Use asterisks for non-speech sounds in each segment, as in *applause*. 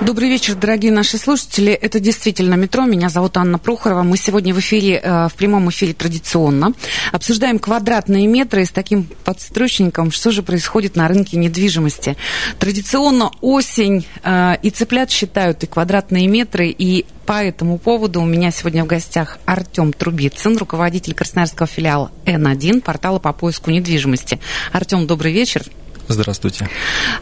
Добрый вечер, дорогие наши слушатели. Это действительно метро. Меня зовут Анна Прохорова. Мы сегодня в эфире, э, в прямом эфире традиционно обсуждаем квадратные метры с таким подстрочником, что же происходит на рынке недвижимости. Традиционно осень э, и цыплят считают и квадратные метры, и по этому поводу у меня сегодня в гостях Артем Трубицын, руководитель красноярского филиала N1, портала по поиску недвижимости. Артем, добрый вечер. Здравствуйте.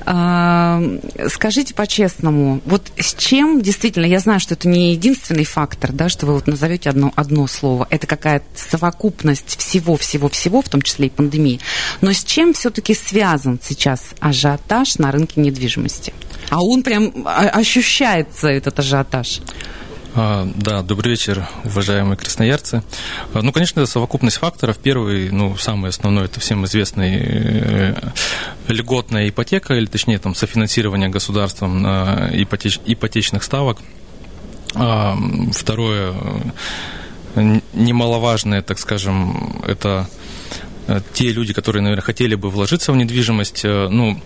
А, скажите по-честному, вот с чем действительно, я знаю, что это не единственный фактор, да, что вы вот назовете одно, одно слово, это какая-то совокупность всего-всего-всего, в том числе и пандемии, но с чем все-таки связан сейчас ажиотаж на рынке недвижимости? А он прям а, ощущается, этот ажиотаж. А, да, добрый вечер, уважаемые красноярцы. А, ну, конечно, это совокупность факторов. Первый, ну, самый основной, это всем известный э, льготная ипотека, или точнее, там, софинансирование государством ипотеч, ипотечных ставок. А, второе, немаловажное, так скажем, это э, те люди, которые, наверное, хотели бы вложиться в недвижимость, э, ну,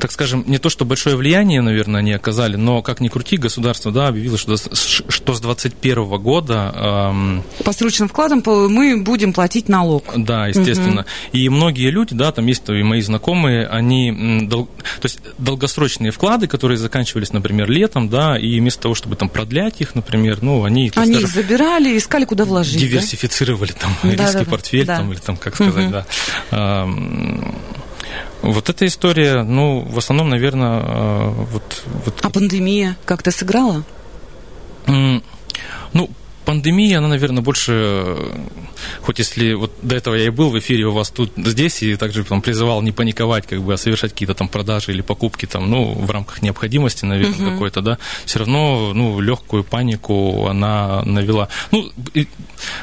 так скажем, не то, что большое влияние, наверное, они оказали, но, как ни крути, государство, да, объявило, что, что с 2021 года... Эм, По срочным вкладам мы будем платить налог. Да, естественно. Угу. И многие люди, да, там есть и мои знакомые, они... Дол, то есть долгосрочные вклады, которые заканчивались, например, летом, да, и вместо того, чтобы там продлять их, например, ну, они... Они скажем, забирали, искали, куда вложить, Диверсифицировали да? там да, *laughs* риски, да, портфель, да. там, или там, как сказать, угу. да. Эм, вот эта история, ну, в основном, наверное, э, вот... вот... А пандемия как-то сыграла? Ну, пандемия, она, наверное, больше, хоть если вот до этого я и был в эфире у вас тут, здесь, и также там призывал не паниковать, как бы, а совершать какие-то там продажи или покупки там, ну, в рамках необходимости, наверное, uh-huh. какой-то, да, все равно, ну, легкую панику она навела. Ну,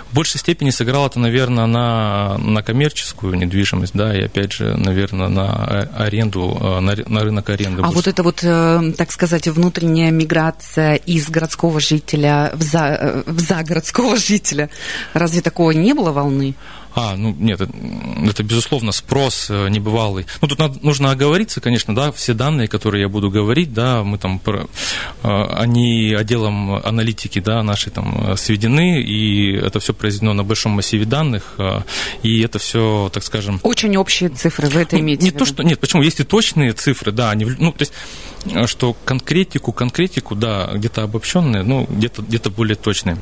в большей степени сыграла это, наверное, на, на коммерческую недвижимость, да, и опять же, наверное, на аренду, э, на, на рынок аренды. А больше. вот это вот, э, так сказать, внутренняя миграция из городского жителя в, за, э, в загородского *laughs* жителя, разве такого не было волны? А, ну нет, это, это безусловно спрос э, небывалый. Ну тут надо, нужно оговориться, конечно, да, все данные, которые я буду говорить, да, мы там, э, они отделом аналитики, да, наши там э, сведены, и это все произведено на большом массиве данных, и это все, так скажем... Очень общие цифры, вы это ну, имеете Не то, что... Нет, почему? Есть и точные цифры, да, они, ну, то есть что конкретику, конкретику, да, где-то обобщенные, ну, где-то где более точные.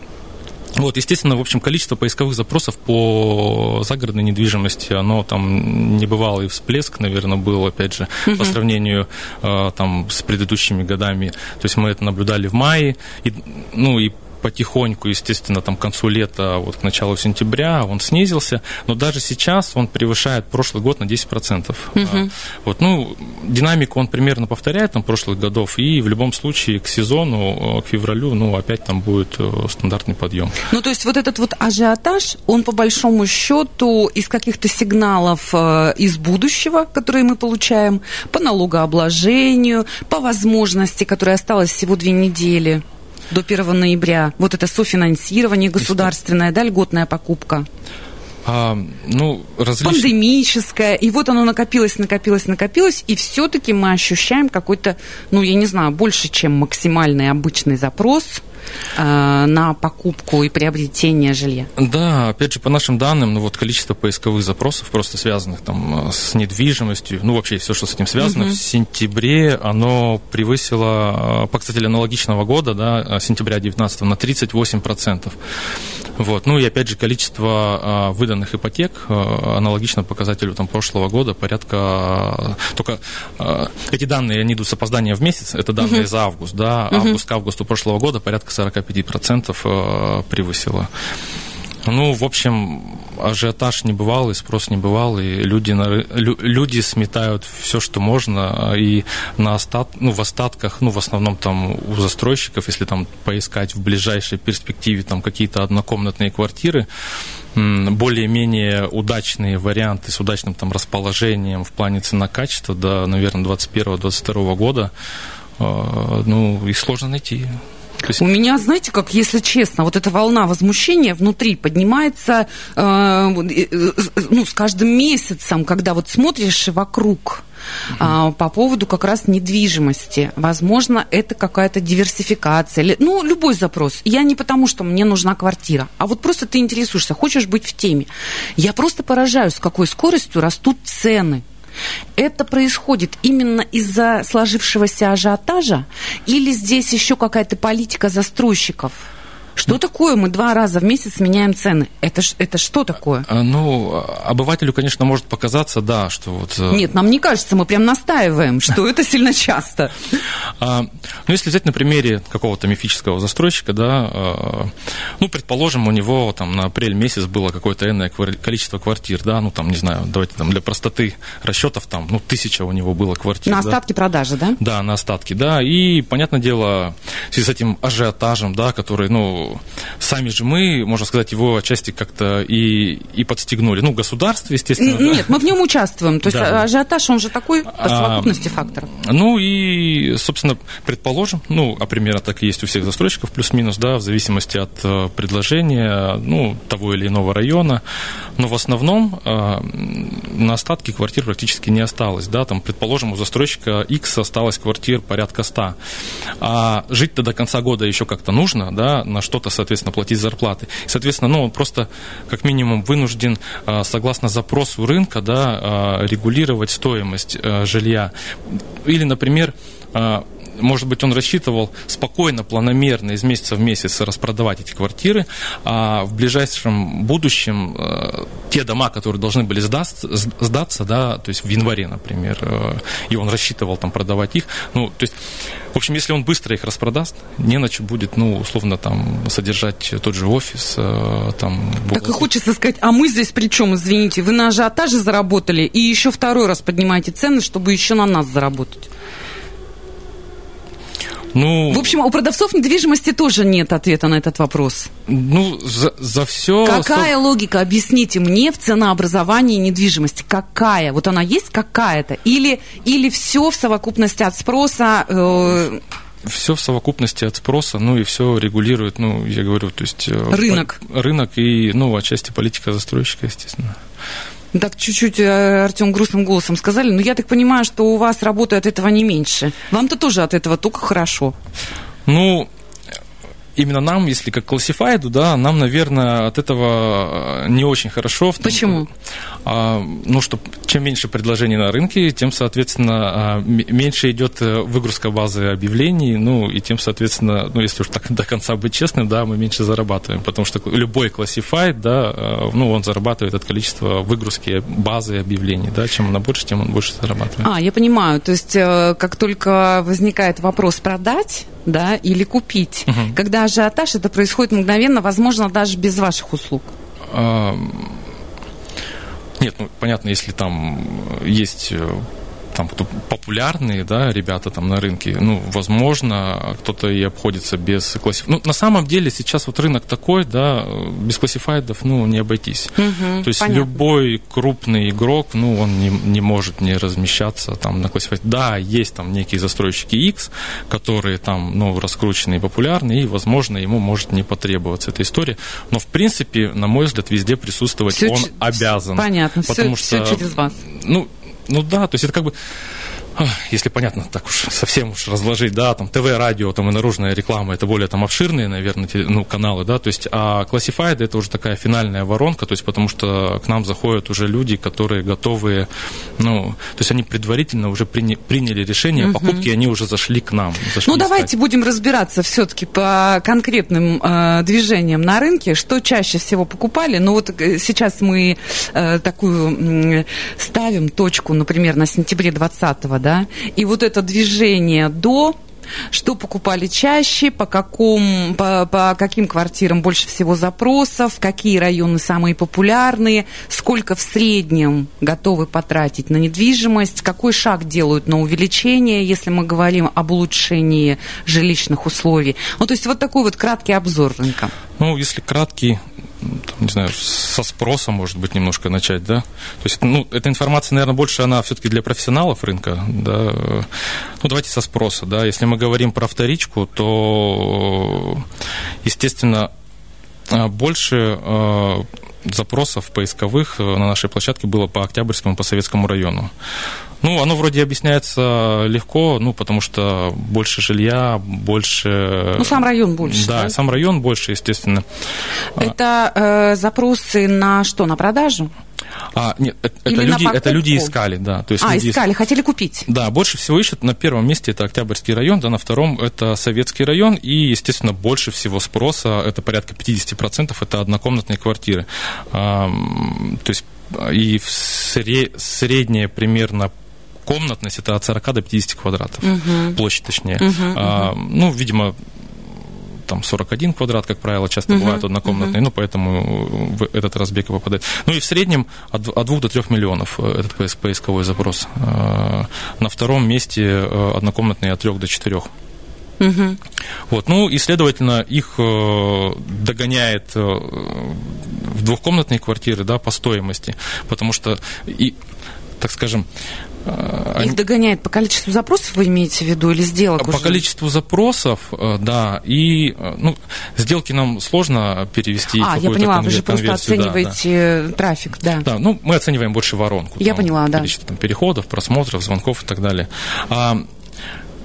Вот, естественно, в общем, количество поисковых запросов по загородной недвижимости, оно там не бывало и всплеск, наверное, был, опять же, угу. по сравнению э, там с предыдущими годами. То есть мы это наблюдали в мае, и, ну и потихоньку, естественно, там к концу лета, вот к началу сентября он снизился, но даже сейчас он превышает прошлый год на 10%. Угу. Вот, ну, динамику он примерно повторяет там прошлых годов, и в любом случае к сезону, к февралю, ну, опять там будет э, стандартный подъем. Ну, то есть вот этот вот ажиотаж, он по большому счету из каких-то сигналов э, из будущего, которые мы получаем, по налогообложению, по возможности, которая осталась всего две недели до 1 ноября? Вот это софинансирование государственное, да, льготная покупка? А, ну, различ... Пандемическое. И вот оно накопилось, накопилось, накопилось, и все-таки мы ощущаем какой-то, ну, я не знаю, больше, чем максимальный обычный запрос – на покупку и приобретение жилья? Да, опять же, по нашим данным, ну вот количество поисковых запросов, просто связанных там э, с недвижимостью, ну вообще все, что с этим связано, угу. в сентябре оно превысило э, показатель аналогичного года, да, сентября 19 на 38%. Вот. Ну и опять же, количество выданных ипотек аналогично показателю там, прошлого года, порядка... Только эти данные, они идут с опозданием в месяц, это данные угу. за август, да, август к августу прошлого года порядка 45% э, превысила. Ну, в общем, ажиотаж не бывал, и спрос не бывал, и люди, на, люди сметают все, что можно, и на остат, ну, в остатках, ну, в основном там у застройщиков, если там поискать в ближайшей перспективе там какие-то однокомнатные квартиры, более-менее удачные варианты с удачным там расположением в плане цена-качества до, наверное, 21-22 года, э, ну, их сложно найти. Есть... У меня, знаете, как, если честно, вот эта волна возмущения внутри поднимается э, э, ну, с каждым месяцем, когда вот смотришь вокруг а, по поводу как раз недвижимости. Возможно, это какая-то диверсификация. Ну, любой запрос. Я не потому, что мне нужна квартира, а вот просто ты интересуешься, хочешь быть в теме. Я просто поражаюсь, с какой скоростью растут цены. Это происходит именно из-за сложившегося ажиотажа или здесь еще какая-то политика застройщиков? Что такое мы два раза в месяц меняем цены? Это, это что такое? А, ну, обывателю, конечно, может показаться, да, что вот... Э, Нет, нам не кажется, мы прям настаиваем, что *laughs* это сильно часто. А, ну, если взять на примере какого-то мифического застройщика, да, а, ну, предположим, у него там на апрель месяц было какое-то энное количество квартир, да, ну, там, не знаю, давайте там для простоты расчетов, там, ну, тысяча у него было квартир. На остатки продажи, да? Да, на остатки, да, и, понятное дело, в связи с этим ажиотажем, да, который, ну, сами же мы, можно сказать, его отчасти как-то и, и подстегнули. Ну, государство, естественно. Нет, да. мы в нем участвуем. То есть да. ажиотаж, он же такой по а, совокупности а, факторов. Ну и, собственно, предположим, ну, а примерно так и есть у всех застройщиков, плюс-минус, да, в зависимости от э, предложения, ну, того или иного района. Но в основном э, на остатки квартир практически не осталось, да, там, предположим, у застройщика X осталось квартир порядка 100. А жить-то до конца года еще как-то нужно, да, на что что-то, соответственно, платить зарплаты. Соответственно, ну, он просто как минимум вынужден, а, согласно запросу рынка, да, а, регулировать стоимость а, жилья. Или, например, может быть, он рассчитывал спокойно, планомерно из месяца в месяц распродавать эти квартиры, а в ближайшем будущем э, те дома, которые должны были сдаться, сдаться, да, то есть в январе, например, э, и он рассчитывал там продавать их, ну, то есть, в общем, если он быстро их распродаст, не на будет, ну, условно, там, содержать тот же офис, э, там... Так и хочется сказать, а мы здесь при чем, извините, вы на ажиотаже заработали и еще второй раз поднимаете цены, чтобы еще на нас заработать. Ну, в общем, у продавцов недвижимости тоже нет ответа на этот вопрос. Ну, за, за все... Какая логика, объясните мне, в ценообразовании недвижимости? Какая? Вот она есть какая-то? Или, или все в совокупности от спроса... Э все в совокупности от спроса, ну и все регулирует, ну, я говорю, то есть... Э, рынок. Рынок и, ну, отчасти политика застройщика, естественно. Так чуть-чуть э, Артем грустным голосом сказали, но я так понимаю, что у вас работы от этого не меньше. Вам-то тоже от этого только хорошо. Ну, именно нам, если как классифайду, да, нам, наверное, от этого э, не очень хорошо. Том, Почему? А, ну, что чем меньше предложений на рынке, тем, соответственно, а, меньше идет э, выгрузка базы объявлений, ну, и тем, соответственно, ну, если уж так *laughs* до конца быть честным, да, мы меньше зарабатываем, потому что любой классифайд, да, э, ну, он зарабатывает от количества выгрузки базы объявлений, да, чем она больше, тем он больше зарабатывает. А, я понимаю, то есть как только возникает вопрос продать, да, или купить. Угу. Когда ажиотаж, это происходит мгновенно, возможно, даже без ваших услуг. Нет, ну понятно, если там есть э, там кто популярные, да, ребята там на рынке, ну, возможно, кто-то и обходится без классифайдов. Ну, на самом деле сейчас вот рынок такой, да, без классифайдов, ну, не обойтись. Угу, То есть понятно. любой крупный игрок, ну, он не, не может не размещаться там на классифайд. Да, есть там некие застройщики X, которые там, ну, раскрученные и популярные, и, возможно, ему может не потребоваться эта история. Но, в принципе, на мой взгляд, везде присутствовать все он ч... обязан. Понятно, потому все, что, все через вас. Ну, ну да, то есть это как бы если понятно, так уж совсем уж разложить, да, там ТВ, радио, там и наружная реклама, это более там обширные, наверное, ну, каналы, да, то есть, а Classified это уже такая финальная воронка, то есть, потому что к нам заходят уже люди, которые готовы, ну, то есть, они предварительно уже приня, приняли решение о покупке, и они уже зашли к нам. Зашли ну, давайте искать. будем разбираться все-таки по конкретным э, движениям на рынке, что чаще всего покупали, ну, вот э, сейчас мы э, такую э, ставим точку, например, на сентябре 20 да, и вот это движение до что покупали чаще, по, каком, по, по каким квартирам больше всего запросов, какие районы самые популярные, сколько в среднем готовы потратить на недвижимость, какой шаг делают на увеличение, если мы говорим об улучшении жилищных условий. Ну, то есть вот такой вот краткий обзор рынка. Ну, если краткий, там, не знаю, со спроса, может быть, немножко начать, да? То есть, ну, эта информация, наверное, больше, она все-таки для профессионалов рынка, да? Ну, давайте со спроса, да? Если мы говорим про вторичку, то, естественно, больше э, запросов поисковых э, на нашей площадке было по Октябрьскому, по Советскому району. Ну, оно вроде объясняется легко, ну, потому что больше жилья, больше... Ну, сам район больше, да? Да, сам район больше, естественно. Это э, запросы на что, на продажу? А, нет, это, это люди, это люди искали, да. То есть а, люди искали, хотели купить. Да, больше всего ищут на первом месте это Октябрьский район, да, на втором это Советский район, и, естественно, больше всего спроса, это порядка 50%, это однокомнатные квартиры. А, то есть и в среднее примерно комнатность это от 40 до 50 квадратов, угу. площадь точнее. Угу, а, угу. Ну, видимо, там 41 квадрат, как правило, часто uh-huh, бывают однокомнатные, uh-huh. ну, поэтому в этот разбег и попадает. Ну и в среднем от 2 до 3 миллионов э, этот поисковой запрос. А, на втором месте э, однокомнатные от 3 до 4. Угу. Вот, ну и, следовательно, их э, догоняет в двухкомнатные квартиры, да, по стоимости, потому что и, так скажем, Э, Их догоняет по количеству запросов, вы имеете в виду, или сделок По уже? количеству запросов, э, да, и, э, ну, сделки нам сложно перевести А, я поняла, вы же просто оцениваете да, да. трафик, да. Да, ну, мы оцениваем больше воронку. Я там, поняла, да. Количество там, переходов, просмотров, звонков и так далее. А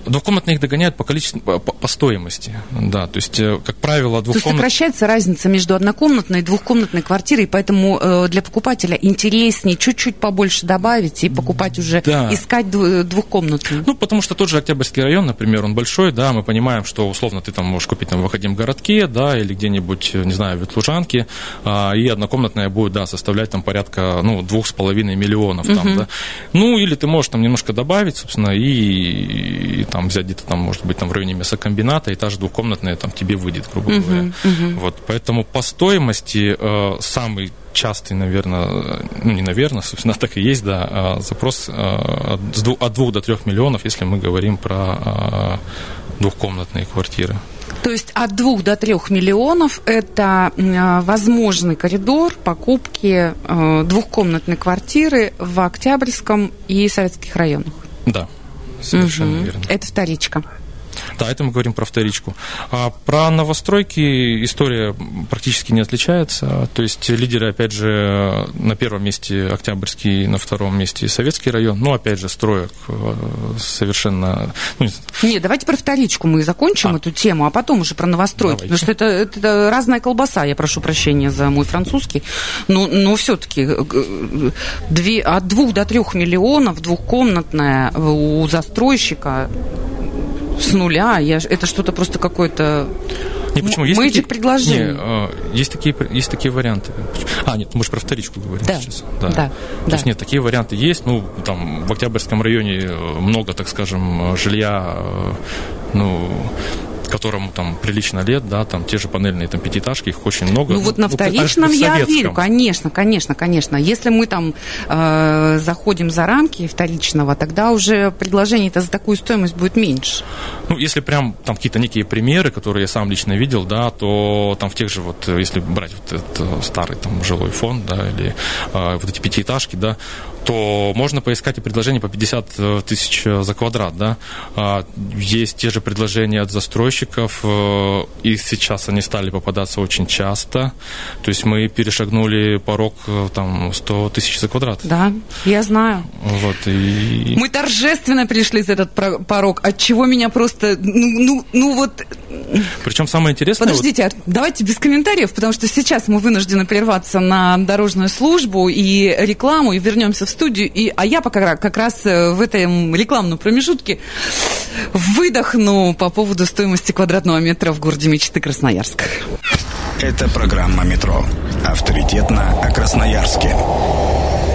Двухкомнатные их догоняют по количеству, по, по стоимости, да, то есть, э, как правило, двухкомнатные... То есть сокращается разница между однокомнатной и двухкомнатной квартирой, поэтому э, для покупателя интереснее чуть-чуть побольше добавить и покупать уже, да. искать э, двухкомнатную. Ну, потому что тот же Октябрьский район, например, он большой, да, мы понимаем, что условно ты там можешь купить там в Академ городке, да, или где-нибудь, не знаю, в Ветлужанке, а, и однокомнатная будет, да, составлять там порядка, ну, двух с половиной миллионов там, угу. да. Ну, или ты можешь там немножко добавить, собственно, и, и там взять где-то там, может быть, там в районе мясокомбината, и та же двухкомнатная там тебе выйдет, грубо uh-huh, говоря. Uh-huh. Вот, поэтому по стоимости э, самый частый, наверное, ну не наверное, *laughs* собственно, так и есть, да, э, запрос э, от двух до трех миллионов, если мы говорим про э, двухкомнатные квартиры. То есть от двух до трех миллионов это э, возможный коридор покупки э, двухкомнатной квартиры в Октябрьском и Советских районах. Да. Совершенно угу. верно. Это вторичка. Да, это мы говорим про вторичку. А про новостройки история практически не отличается. То есть лидеры, опять же, на первом месте Октябрьский, на втором месте Советский район. Ну, опять же, строек э, совершенно... Ну, не, давайте про вторичку мы закончим а. эту тему, а потом уже про новостройки. Давайте. Потому что это, это разная колбаса, я прошу прощения за мой французский. Но, но все-таки э, две, от двух до трех миллионов двухкомнатная у застройщика с нуля. Я, это что-то просто какое-то не, почему? Есть Мэджик такие... предложений. Не, а, есть, такие, есть такие варианты. А, нет, мы же про вторичку говорим да. сейчас. Да, да. То да. есть нет, такие варианты есть. Ну, там в Октябрьском районе много, так скажем, жилья, э, ну, которому там прилично лет, да, там те же панельные там пятиэтажки, их очень много. Ну вот на вторичном я верю, конечно, конечно, конечно. Если мы там э, заходим за рамки вторичного, тогда уже предложений-то за такую стоимость будет меньше. Ну, если прям там какие-то некие примеры, которые я сам лично видел, да, то там в тех же вот, если брать вот этот старый там жилой фонд, да, или э, вот эти пятиэтажки, да, то можно поискать и предложения по 50 э, тысяч э, за квадрат, да. А, есть те же предложения от застройщиков, э, и сейчас они стали попадаться очень часто. То есть мы перешагнули порог там 100 тысяч за квадрат. Да, я знаю. Вот, и... Мы торжественно пришли за этот порог, от чего меня просто, ну, ну, ну вот... Причем самое интересное... Подождите, вот... давайте без комментариев, потому что сейчас мы вынуждены прерваться на дорожную службу и рекламу, и вернемся в студию, и, а я пока как раз э, в этом рекламном промежутке выдохну по поводу стоимости квадратного метра в городе мечты Красноярск. Это программа «Метро». Авторитетно о Красноярске.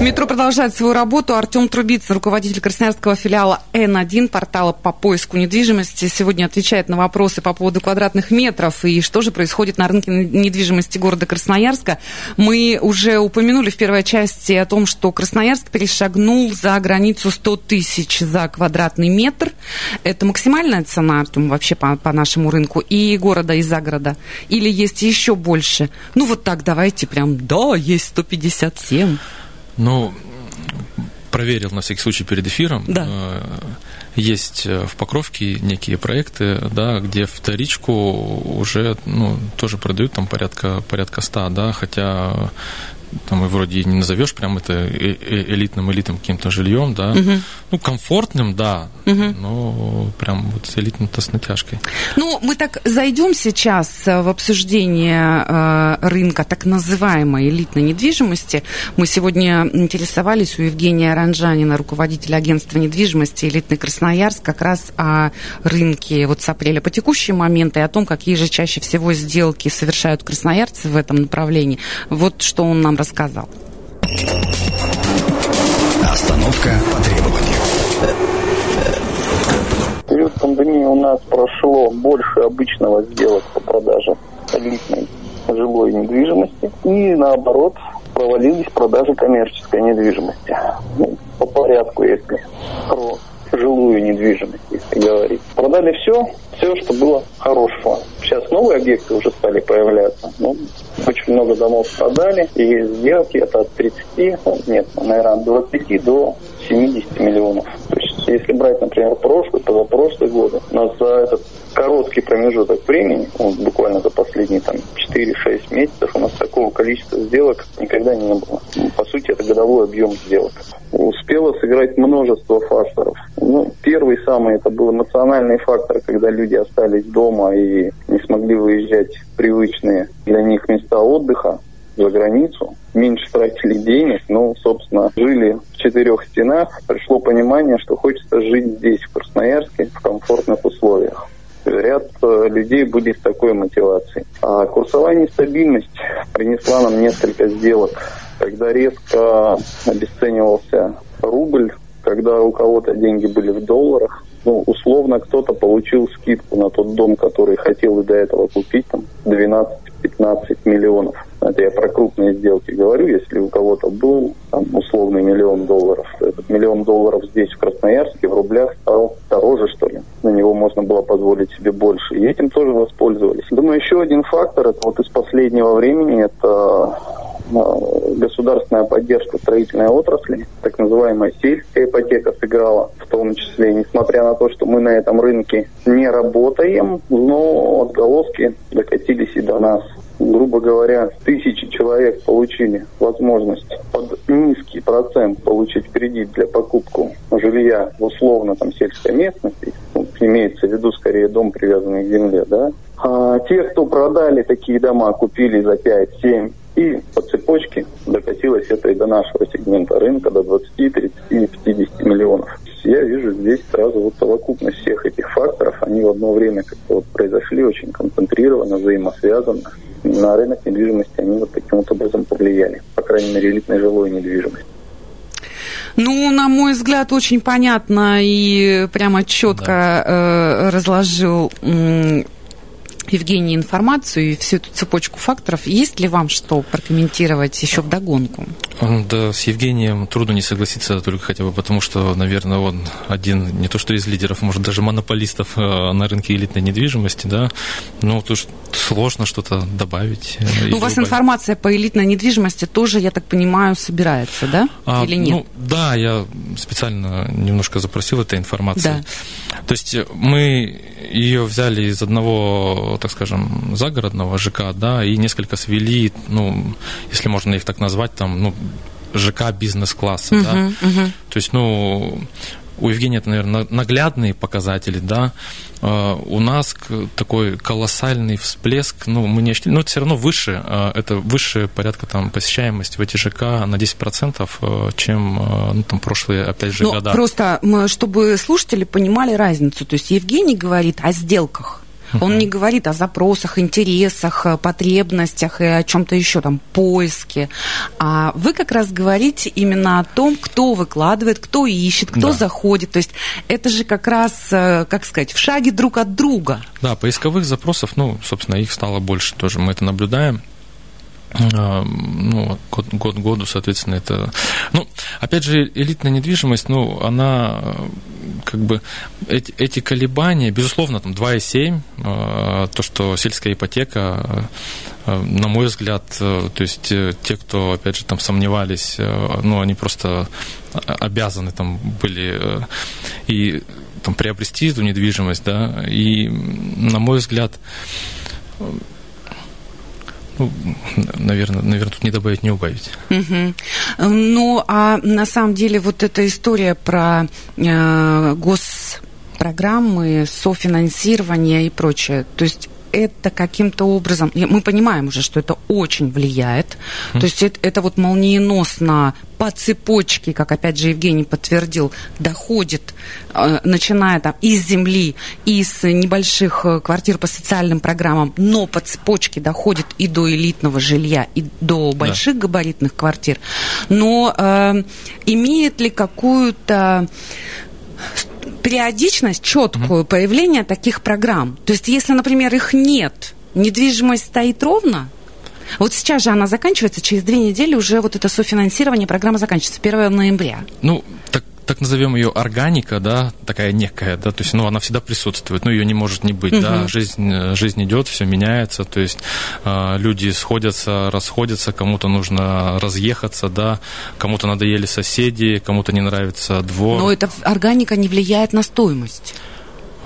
Метро продолжает свою работу. Артем Трубиц, руководитель красноярского филиала N1, портала по поиску недвижимости, сегодня отвечает на вопросы по поводу квадратных метров и что же происходит на рынке недвижимости города Красноярска. Мы уже упомянули в первой части о том, что Красноярск перешагнул за границу 100 тысяч за квадратный метр. Это максимальная цена, Артем, вообще по, по нашему рынку и города, и за города? Или есть еще больше? Ну вот так, давайте прям, да, есть 157. Ну, проверил на всякий случай перед эфиром. Да. Э, есть э, в Покровке некие проекты, да, где вторичку уже ну, тоже продают там порядка, порядка 100, да, хотя там и вроде не назовешь прям это э, э, элитным элитным каким-то жильем, да. Угу. Ну, комфортным, да, угу. но прям вот элитным-то с натяжкой. Ну, мы так зайдем сейчас э, в обсуждение рынка так называемой элитной недвижимости. Мы сегодня интересовались у Евгения Оранжанина, руководителя агентства недвижимости «Элитный Красноярск», как раз о рынке вот с апреля по текущий момент и о том, какие же чаще всего сделки совершают красноярцы в этом направлении. Вот что он нам рассказал. Остановка по требованию. В период пандемии у нас прошло больше обычного сделок по продаже элитной жилой недвижимости. И наоборот, провалились продажи коммерческой недвижимости. Ну, по порядку, если про жилую недвижимость, если говорить. Продали все, все, что было хорошего. Сейчас новые объекты уже стали появляться. Ну, очень много домов продали, и сделки это от 30, ну, нет, наверное, от 20 до 70 миллионов. То есть, если брать, например, прошлый, позапрошлый годы, нас за этот короткий промежуток времени, вот буквально за последние там 4-6 месяцев, у нас такого количества сделок никогда не было. По сути, это годовой объем сделок. Успело сыграть множество факторов. Ну, первый самый это был эмоциональный фактор, когда люди остались дома и не смогли выезжать в привычные для них места отдыха за границу, меньше тратили денег, ну, собственно, жили в четырех стенах, пришло понимание, что хочется жить здесь, в Красноярске, в комфортных условиях ряд э, людей были с такой мотивацией. А курсовая нестабильность принесла нам несколько сделок, когда резко обесценивался рубль, когда у кого-то деньги были в долларах, ну, условно, кто-то получил скидку на тот дом, который хотел и до этого купить, там, 12-15 миллионов. Это я про крупные сделки говорю. Если у кого-то был там, условный миллион долларов, миллион долларов здесь, в Красноярске, в рублях стал дороже, что ли. На него можно было позволить себе больше. И этим тоже воспользовались. Думаю, еще один фактор, это вот из последнего времени, это государственная поддержка строительной отрасли, так называемая сельская ипотека сыграла в том числе, несмотря на то, что мы на этом рынке не работаем, но отголоски докатились и до нас. Грубо говоря, тысячи человек получили возможность под низкий процент получить кредит для покупки жилья в условно там сельской местности, ну, имеется в виду скорее дом, привязанный к земле, да, а те, кто продали такие дома, купили за 5-7 и по цепочке докатилось это и до нашего сегмента рынка, до 20, 30 и 50 миллионов. Я вижу здесь сразу вот совокупность всех этих факторов, они в одно время как-то вот произошли очень концентрированно, взаимосвязанно на рынок недвижимости они вот таким вот образом повлияли, по крайней мере, элитной жилой недвижимости. Ну, на мой взгляд, очень понятно и прямо четко да. э, разложил Евгений информацию и всю эту цепочку факторов. Есть ли вам что прокомментировать еще в догонку? Да, с Евгением трудно не согласиться, только хотя бы потому, что, наверное, он один, не то что из лидеров, может, даже монополистов э, на рынке элитной недвижимости, да, но тут сложно что-то добавить. Э, ну, у вас добавить. информация по элитной недвижимости тоже, я так понимаю, собирается, да? А, Или нет? Ну, да, я специально немножко запросил этой информации. Да. То есть мы ее взяли из одного, так скажем, загородного ЖК, да, и несколько свели, ну, если можно их так назвать, там, ну, ЖК бизнес-класса, uh-huh, да. Uh-huh. То есть, ну, у Евгения это, наверное, наглядные показатели, да. А, у нас такой колоссальный всплеск, ну, мы не очли, но это все равно выше, а, это выше порядка там посещаемость в эти ЖК на 10%, а, чем, ну, там, прошлые, опять же, но года. Просто, чтобы слушатели понимали разницу, то есть Евгений говорит о сделках, Он не говорит о запросах, интересах, э, потребностях и о чем-то еще, там, поиске. А вы как раз говорите именно о том, кто выкладывает, кто ищет, кто Да. заходит. То есть это же как раз, э, как сказать, в шаге друг от друга. Да, поисковых запросов, ну, собственно, их стало больше тоже, мы это наблюдаем. А, Ну, год, год году, соответственно, это... Ну, опять же, элитная недвижимость, ну, она как бы... Эти, эти колебания, безусловно, там 2,7, э, то, что сельская ипотека, э, на мой взгляд, э, то есть э, те, кто, опять же, там сомневались, э, ну, они просто обязаны там были э, и там приобрести эту недвижимость, да, и, на мой взгляд, ну, наверное, наверное, тут не добавить, не убавить. Мгм. Ну, а на самом деле вот эта история про э, госпрограммы, софинансирование и прочее, то есть это каким-то образом, мы понимаем уже, что это очень влияет, то есть это, это вот молниеносно по цепочке, как опять же Евгений подтвердил, доходит, э, начиная там из земли, из небольших э, квартир по социальным программам, но по цепочке доходит и до элитного жилья, и до больших габаритных квартир. Но э, имеет ли какую-то периодичность четкую появления таких программ? То есть, если, например, их нет, недвижимость стоит ровно, вот сейчас же она заканчивается, через две недели уже вот это софинансирование программа заканчивается, 1 ноября. Ну, так, так назовем ее органика, да, такая некая, да, то есть, ну, она всегда присутствует, ну, ее не может не быть, да, жизнь, э, жизнь идет, все меняется, то есть э, люди сходятся, расходятся, кому-то нужно разъехаться, да, кому-то надоели соседи, кому-то не нравится двор. Но эта органика не влияет на стоимость.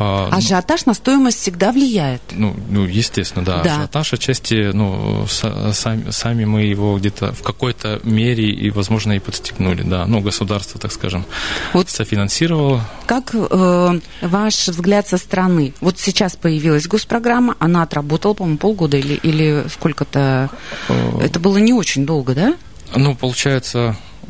А, Ажиотаж на стоимость всегда влияет. Ну, ну, естественно, да. Да. Ажиотаж отчасти, ну, са- сами, сами мы его где-то в какой-то мере и, возможно, и подстегнули, да. Ну, государство, так скажем, Вот софинансировало. Как э, ваш взгляд со стороны? Вот сейчас появилась госпрограмма, она отработала, по-моему, полгода или, или сколько-то. Э, Это было не очень долго, да? Ну, получается, э,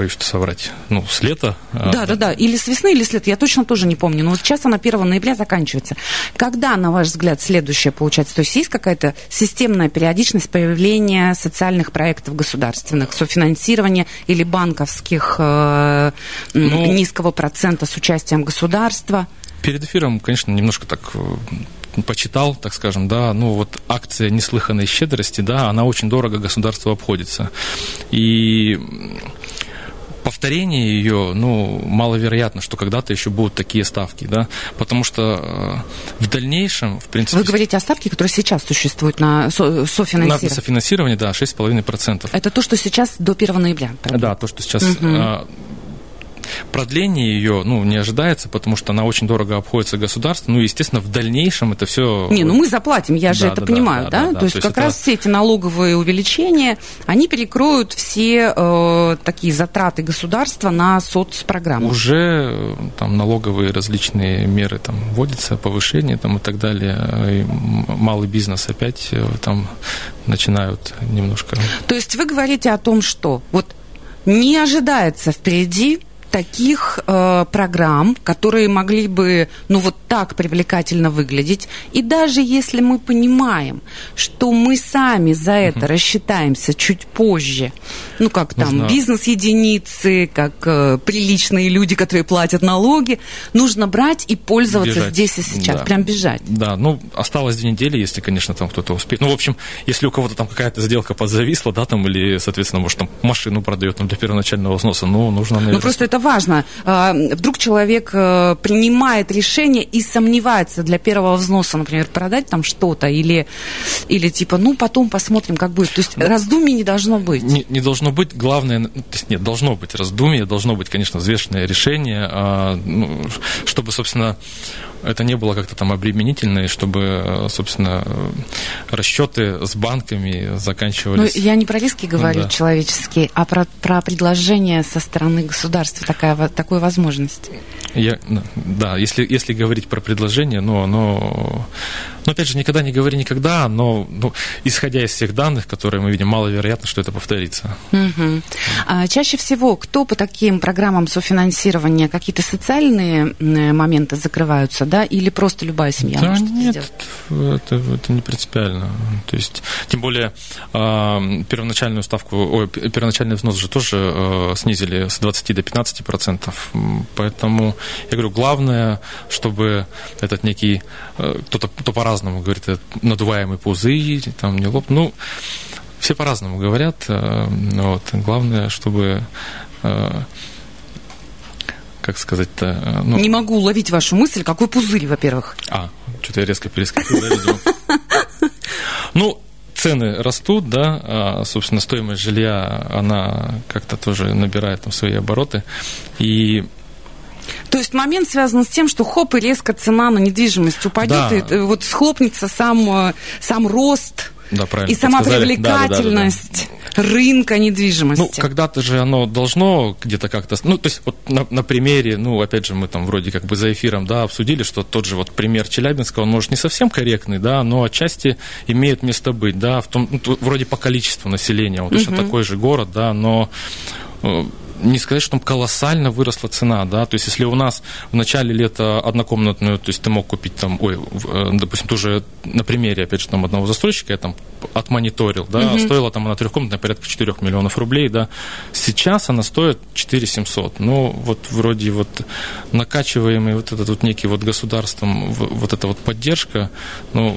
боюсь что соврать, ну, с лета. а, Да, да, да. Или с весны, или с лета. Я точно тоже не помню. Но вот сейчас она 1 ноября заканчивается. Когда, на ваш взгляд, следующее получается? То есть есть какая-то системная периодичность появления социальных проектов государственных, софинансирования или банковских э, Ну, низкого процента с участием государства? Перед эфиром, конечно, немножко так э, почитал, так скажем, да, ну вот акция неслыханной щедрости, да, она очень дорого государству обходится. И повторение ее, ну, маловероятно, что когда-то еще будут такие ставки, да, потому что э, в дальнейшем, в принципе... Вы говорите о ставке, которая сейчас существует на со- на софинансирование. софинансирование, да, 6,5%. Это то, что сейчас до 1 ноября. правильно? Да, то, что сейчас а, продление ее, ну, не ожидается, потому что она очень дорого обходится государству. Ну, естественно, в дальнейшем это все. Не, ну мы заплатим, я же Да, это да, понимаю, да, да? да, да, То есть то есть как это- раз все эти налоговые увеличения, они перекроют все э, такие затраты государства на соцпрограмму. Уже э, там налоговые различные меры там вводятся, повышение там и так далее. И м- малый бизнес опять э, там начинают немножко. То есть вы говорите о том, что вот не ожидается впереди таких э, программ, которые могли бы, ну вот так привлекательно выглядеть. И даже если мы понимаем, что мы сами за это рассчитаемся чуть позже, ну как там Нужно- бизнес-единицы, как э, приличные люди, которые платят налоги, нужно брать и пользоваться Бежать. здесь и сейчас, Да. прям бежать. Да, ну, осталось две недели, если, конечно, там кто-то успеет. Ну, в общем, если у кого-то там какая-то сделка подзависла, да, там, или, соответственно, может, там машину продает там, для первоначального взноса, ну, нужно, наверное... Ну, просто это важно. А, Вдруг человек э, принимает решение и сомневается для первого взноса, например, продать там что-то или, или типа, ну, потом посмотрим, как будет. То есть раздумий не должно быть. Не, не должно быть, главное, ну, то есть нет, должно быть раздумие, должно быть, конечно, взвешенное решение, а, ну, чтобы, собственно, это не было как-то там обременительно, и чтобы, собственно, расчеты с банками Ну, заканчивались. я не про риски говорю да. человеческие, а про, про предложение со стороны государства. такая, такую возможность? Я, да, если, если говорить про предложение, но оно но опять же, никогда не говори никогда, но ну, исходя из всех данных, которые мы видим, маловероятно, что это повторится. Угу. А чаще всего кто по таким программам софинансирования какие-то социальные моменты закрываются, да, или просто любая семья да может нет, это сделать? Это, это не принципиально. То есть, тем более, э, первоначальную ставку, ой, первоначальный взнос же тоже э, снизили с 20 до 15 процентов. Поэтому, я говорю, главное, чтобы этот некий, э, кто-то кто по по-разному говорит, это надуваемый пузырь, там не лоб. Ну, все по-разному говорят. Э, вот. Главное, чтобы э, как сказать-то... Э, ну... Не могу уловить вашу мысль. Какой пузырь, во-первых? А, что-то я резко перескочил, видимо. Ну, цены растут, да, а, собственно, стоимость жилья, она как-то тоже набирает там свои обороты. И то есть момент связан с тем, что хоп, и резко цена на недвижимость упадет, да. и э, вот схлопнется сам, э, сам рост да, правильно и сама привлекательность да, да, да, да. рынка недвижимости. Ну, когда-то же оно должно где-то как-то... Ну, то есть вот на, на примере, ну, опять же, мы там вроде как бы за эфиром, да, обсудили, что тот же вот пример Челябинска, он, может, не совсем корректный, да, но отчасти имеет место быть, да, в том, ну, вроде по количеству населения, вот точно угу. такой же город, да, но э, не сказать, что там колоссально выросла цена, да, то есть если у нас в начале лета однокомнатную, то есть ты мог купить там, ой, э, допустим, тоже на примере, опять же, там одного застройщика я там отмониторил, да, угу. стоила там она трехкомнатная порядка 4 миллионов рублей, да, сейчас она стоит 4 700, ну, вот вроде вот накачиваемый вот этот вот некий вот государством вот эта вот поддержка, ну,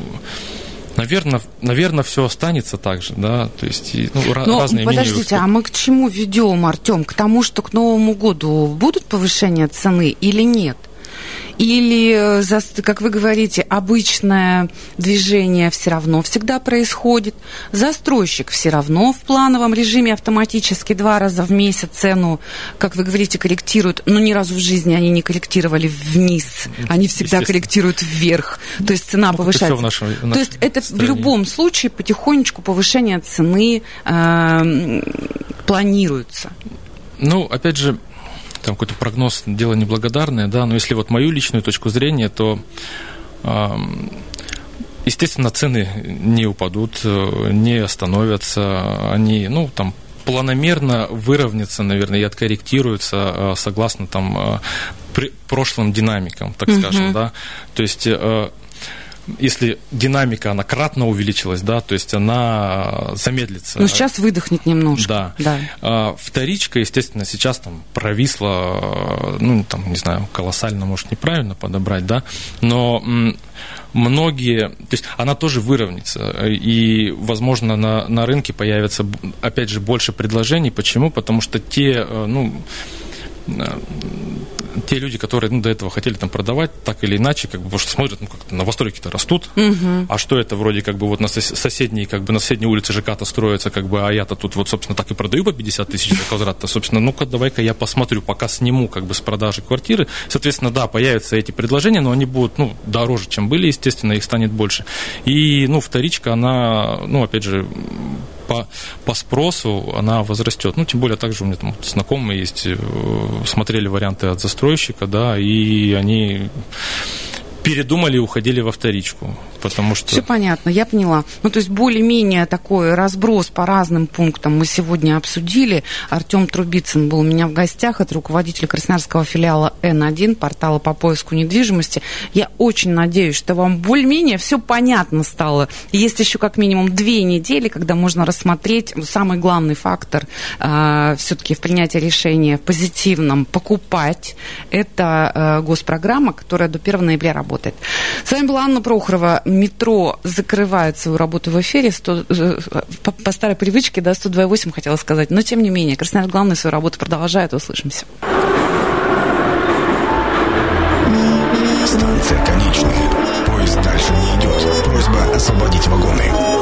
Наверное, наверное, все останется так же, да, то есть ну, Но, разные Подождите, меню. а мы к чему ведем, Артем? К тому, что к Новому году будут повышения цены или нет? Или, э, как вы говорите, обычное движение все равно всегда происходит. Застройщик все равно в плановом режиме автоматически два раза в месяц цену, как вы говорите, корректируют. Но ни разу в жизни они не корректировали вниз. Они всегда корректируют вверх. То есть цена ну, повышается. В нашем, в То есть это стране. в любом случае потихонечку повышение цены э, планируется. Ну, опять же, там какой-то прогноз дело неблагодарное, да, но если вот мою личную точку зрения, то естественно, цены не упадут, э, не остановятся, они, ну, там, планомерно выровнятся, наверное, и откорректируются э, согласно там э, прошлым динамикам, так скажем, угу. да. То есть если динамика, она кратно увеличилась, да, то есть она замедлится. Ну, сейчас выдохнет немножко. Да. да. А, вторичка, естественно, сейчас там провисла, ну, там, не знаю, колоссально, может, неправильно подобрать, да, но многие, то есть она тоже выровняется, и, возможно, на, на рынке появится, опять же, больше предложений. Почему? Потому что те, э, ну, э, те люди, которые ну, до этого хотели там продавать, так или иначе, как бы, потому что смотрят, ну, как-то новостройки-то растут, угу. а что это вроде как бы вот на соседней, как бы на соседней улице ЖК-то строится, как бы, а я-то тут вот, собственно, так и продаю по 50 тысяч за квадрат-то, собственно, ну-ка, давай-ка я посмотрю, пока сниму, как бы, с продажи квартиры. Соответственно, да, появятся эти предложения, но они будут, ну, дороже, чем были, естественно, их станет больше. И, ну, вторичка, она, ну, опять же, по, по спросу она возрастет. Ну, тем более, также у меня там знакомые есть, э, смотрели варианты от застройщика, да, и они передумали и уходили во вторичку, потому что... Все понятно, я поняла. Ну, то есть более-менее такой разброс по разным пунктам мы сегодня обсудили. Артем Трубицын был у меня в гостях, это руководитель краснодарского филиала N1, портала по поиску недвижимости. Я очень надеюсь, что вам более-менее все понятно стало. Есть еще как минимум две недели, когда можно рассмотреть самый главный фактор э, все-таки в принятии решения в позитивном покупать. Это э, госпрограмма, которая до 1 ноября работает работает. С вами была Анна Прохорова. Метро закрывает свою работу в эфире. 100, э, по, по старой привычке, да, 102.8 хотела сказать. Но, тем не менее, краснодар главный свою работу продолжает. Услышимся. Станция конечная. Поезд дальше не идет. Просьба освободить вагоны.